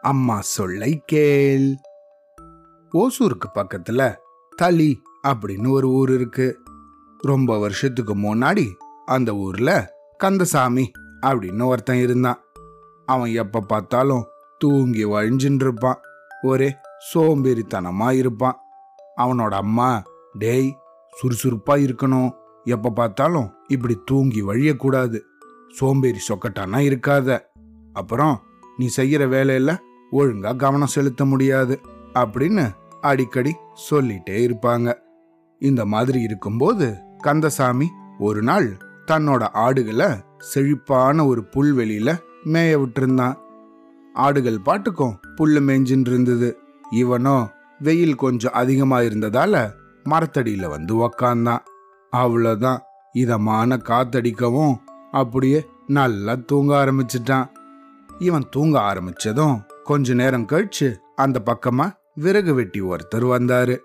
அம்மா சொல்லை கேள். ஓசூருக்கு பக்கத்துல தளி அப்படின்னு ஒரு ஊர் இருக்கு. ரொம்ப வருஷத்துக்கு முன்னாடி அந்த ஊர்ல கந்தசாமி அப்படின்னு ஒருத்தன் இருந்தான். அவன் எப்ப பார்த்தாலும் தூங்கி வழிஞ்சுன்னு இருப்பான் ஒரே சோம்பேறித்தனமா இருப்பான். அவனோட அம்மா டேய் சுறுசுறுப்பா இருக்கணும். எப்ப பார்த்தாலும் இப்படி தூங்கி வழியக்கூடாது. சோம்பேறி சொக்கட்டானா இருக்காத. அப்புறம் நீ செய்யற வேலையில ஒழுங்கா கவனம் செலுத்த முடியாது அப்படின்னு அடிக்கடி சொல்லிட்டே இருப்பாங்க. இந்த மாதிரி இருக்கும்போது கந்தசாமி ஒரு நாள் தன்னோட ஆடுகளை செழிப்பான ஒரு புல்வெளியில மேய விட்டுருந்தான். ஆடுகள் பாட்டுக்கும் புல்லு மேய்ஞ்சின்னு இருந்தது இவனோ வெயில் கொஞ்சம் அதிகமா இருந்ததால மரத்தடியில வந்து உக்காந்தான். அவ்வளோதான் இதமான காத்தடிக்கவும் அப்படியே நல்லா தூங்க ஆரம்பிச்சிட்டான். இவன் தூங்க ஆரம்பிச்சதும் கொஞ்ச நேரம் கழிச்சு அந்த பக்கமா விறகு வெட்டி ஒருத்தர் வந்தாரு.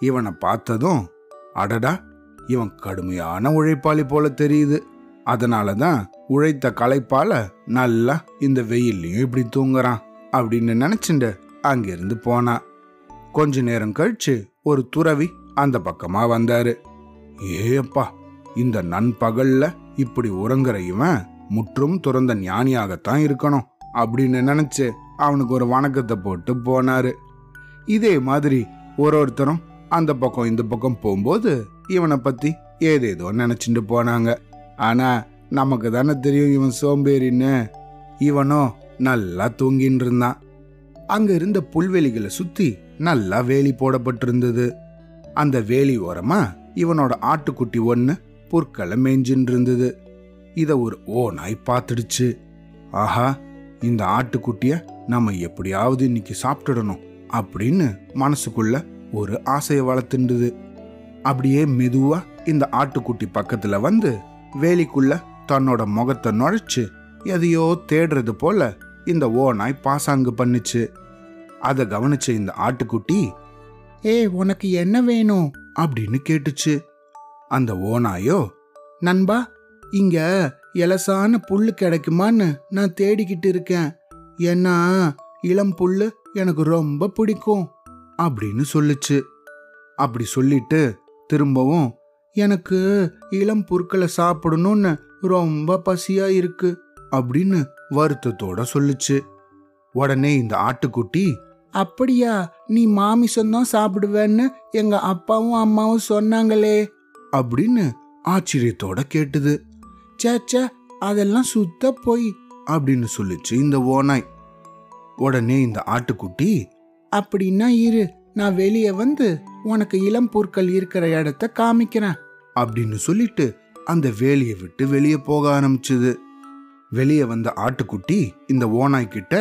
இவனை பார்த்ததும் அடடா இவன் கடுமையான உழைப்பாளி போல தெரியுது. அதனாலதான் உழைத்த களைப்பால நல்லா இந்த வெயில்லையும் இப்படி தூங்குறான் அப்படின்னு நினைச்சுண்டு அங்கிருந்து போனான். கொஞ்ச நேரம் கழிச்சு ஒரு துறவி அந்த பக்கமா வந்தாரு. ஏப்பா இந்த நண்பகல்ல இப்படி உறங்குற இவன் முற்றும் துறந்த ஞானியாகத்தான் இருக்கணும் அப்படின்னு நினைச்சு அவனுக்கு ஒரு வணக்கத்தை போட்டு போனாரு. இதே மாதிரி ஒரு ஒருத்தரும் அந்த பக்கம் இந்த பக்கம் போகும்போது இவனை பத்தி ஏதேதோ நினைச்சிட்டு போனாங்க. ஆனா நமக்கு தானே தெரியும் இவன் சோம்பேறின்னு. இவனோ நல்லா தூங்கின்னு இருந்தான். அங்க இருந்த புல்வெளிகளை சுத்தி நல்லா வேலி போடப்பட்டிருந்தது. அந்த வேலி ஓரமா இவனோட ஆட்டுக்குட்டி ஒன்று புற்களை மேய்ஞ்சின்னு இருந்தது இத ஒரு நாய் பார்த்துடுச்சு. ஆஹா இந்த ஆட்டுக்குட்டிய நம்ம எப்படியாவது இன்னைக்கு சாப்பிட்டுடணும் அப்படின்னு மனசுக்குள்ள ஒரு ஆசையை வளர்த்துண்டுது அப்படியே மெதுவா இந்த ஆட்டுக்குட்டி பக்கத்துல வந்து வேலிக்குள்ள தன்னோட முகத்தை நுழைச்சு எதையோ தேடுறது போல இந்த ஓனாய் பாசாங்கு பண்ணுச்சு. அதை கவனிச்ச இந்த ஆட்டுக்குட்டி ஏய் உனக்கு என்ன வேணும்? அப்படின்னு கேட்டுச்சு. அந்த ஓனாயோ நண்பா இங்க எலசான புல்லு கிடைக்குமான்னு நான் தேடிக்கிட்டு இருக்கேன். ஏன்னா இளம் புல்லு எனக்கு ரொம்ப பிடிக்கும். அப்படின்னு சொல்லுச்சு. அப்படி சொல்லிட்டு திரும்பவும் எனக்கு இளம் புற்களை சாப்பிடணும்னு ரொம்ப பசியா இருக்கு அப்படின்னு வருத்தத்தோட சொல்லுச்சு. உடனே இந்த ஆட்டுக்குட்டி அப்படியா நீ மாமிசம் சாப்பிடுவேன்னு எங்க அப்பாவும் அம்மாவும் சொன்னாங்களே. அப்படின்னு ஆச்சரியத்தோட கேட்டுது. சேச்சே அதெல்லாம் சுத்த போய் அப்படின்னு சொல்லிச்சு இந்த ஓநாய். உடனே இந்த ஆட்டுக்குட்டி அப்படின்னா இரு நான் வெளியே வந்து உனக்கு இளம் பொருட்கள் இருக்கிற இடத்த காமிக்கிறேன் அப்படின்னு சொல்லிட்டு அந்த வேலியை விட்டு வெளியே போக ஆரம்பிச்சது. வெளியே வந்த ஆட்டுக்குட்டி இந்த ஓனாய் கிட்ட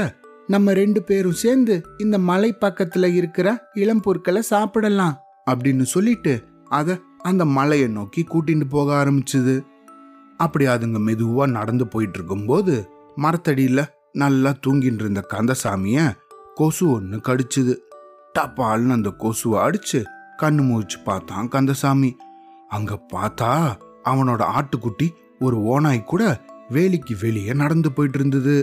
நம்ம ரெண்டு பேரும் சேர்ந்து இந்த மலை பக்கத்துல இருக்கிற இளம் பொருட்களை சாப்பிடலாம் அப்படின்னு சொல்லிட்டு அதை அந்த மலையை நோக்கி கூட்டிட்டு போக ஆரம்பிச்சது. அப்படி அதுங்க மெதுவாக நடந்து போயிட்டு இருக்கும்போது மரத்தடியில் நல்லா தூங்கிட்டு இருந்த கந்தசாமிய கொசு ஒன்று கடிச்சுது. டப்பால்னு அந்த கொசுவை அடிச்சு கண்ணு முழிச்சு பார்த்தான் கந்தசாமி. அங்க பார்த்தா அவனோட ஆட்டுக்குட்டி ஒரு ஓனாய் கூட வேலிக்கு வெளியே நடந்து போயிட்டு இருந்தது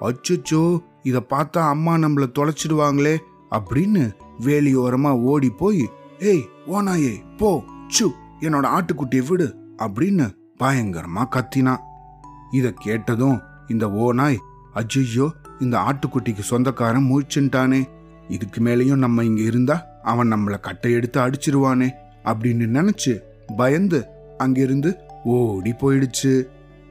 அச்சுச்சோ இதை பார்த்தா அம்மா நம்மளை தொலைச்சிடுவாங்களே அப்படின்னு வேலியோரமா ஓடி போய் ஏய் ஓனாயே போ சு என்னோட ஆட்டுக்குட்டியை விடு அப்படின்னு பயங்கரமா கத்தினான் இதை கேட்டதும் இந்த ஓநாய் அஜய்யோ இந்த ஆட்டுக்குட்டிக்கு சொந்தக்காரன் முழிச்சுட்டானே இதுக்கு மேலேயும் நம்ம இங்க இருந்தா அவன் நம்மள கட்டை எடுத்து அடிச்சிருவானே அப்படின்னு நினைச்சு பயந்து அங்கிருந்து ஓடி போயிடுச்சு.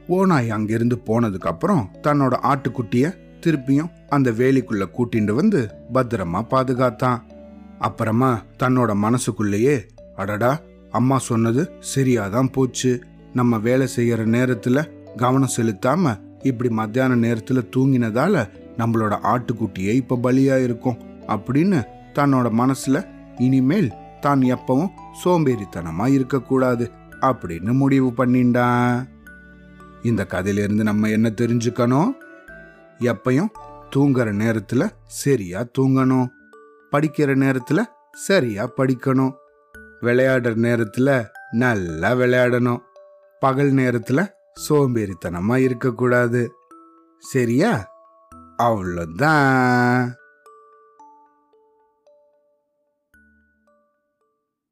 ஓநாய் அங்கிருந்து போனதுக்கு அப்புறம் தன்னோட ஆட்டுக்குட்டிய திருப்பியும் அந்த வேலிக்குள்ள கூட்டிட்டு வந்து பத்திரமா பாதுகாத்தான். அப்புறமா தன்னோட மனசுக்குள்ளேயே அடடா அம்மா சொன்னது சரியாதான் போச்சு. நம்ம வேலை செய்யற நேரத்துல கவனம் செலுத்தாம இப்படி மத்தியான நேரத்துல தூங்கினதால நம்மளோட ஆட்டுக்குட்டியே இப்ப பலியா இருக்கும் அப்படின்னு தன்னோட மனசுல இனிமேல் தான் எப்பவும் சோம்பேறித்தனமா இருக்கக்கூடாது அப்படின்னு முடிவு பண்ணிண்டான் இந்த கதையிலிருந்து நம்ம என்ன தெரிஞ்சுக்கணும்? எப்பையும் தூங்குற நேரத்துல சரியா தூங்கணும். படிக்கிற நேரத்துல சரியா படிக்கணும். விளையாடுற நேரத்தில் நல்லா விளையாடணும். பகல் நேரத்தில் சோம்பேறித்தனமாக இருக்கக்கூடாது. சரியா? அவ்வளோதான்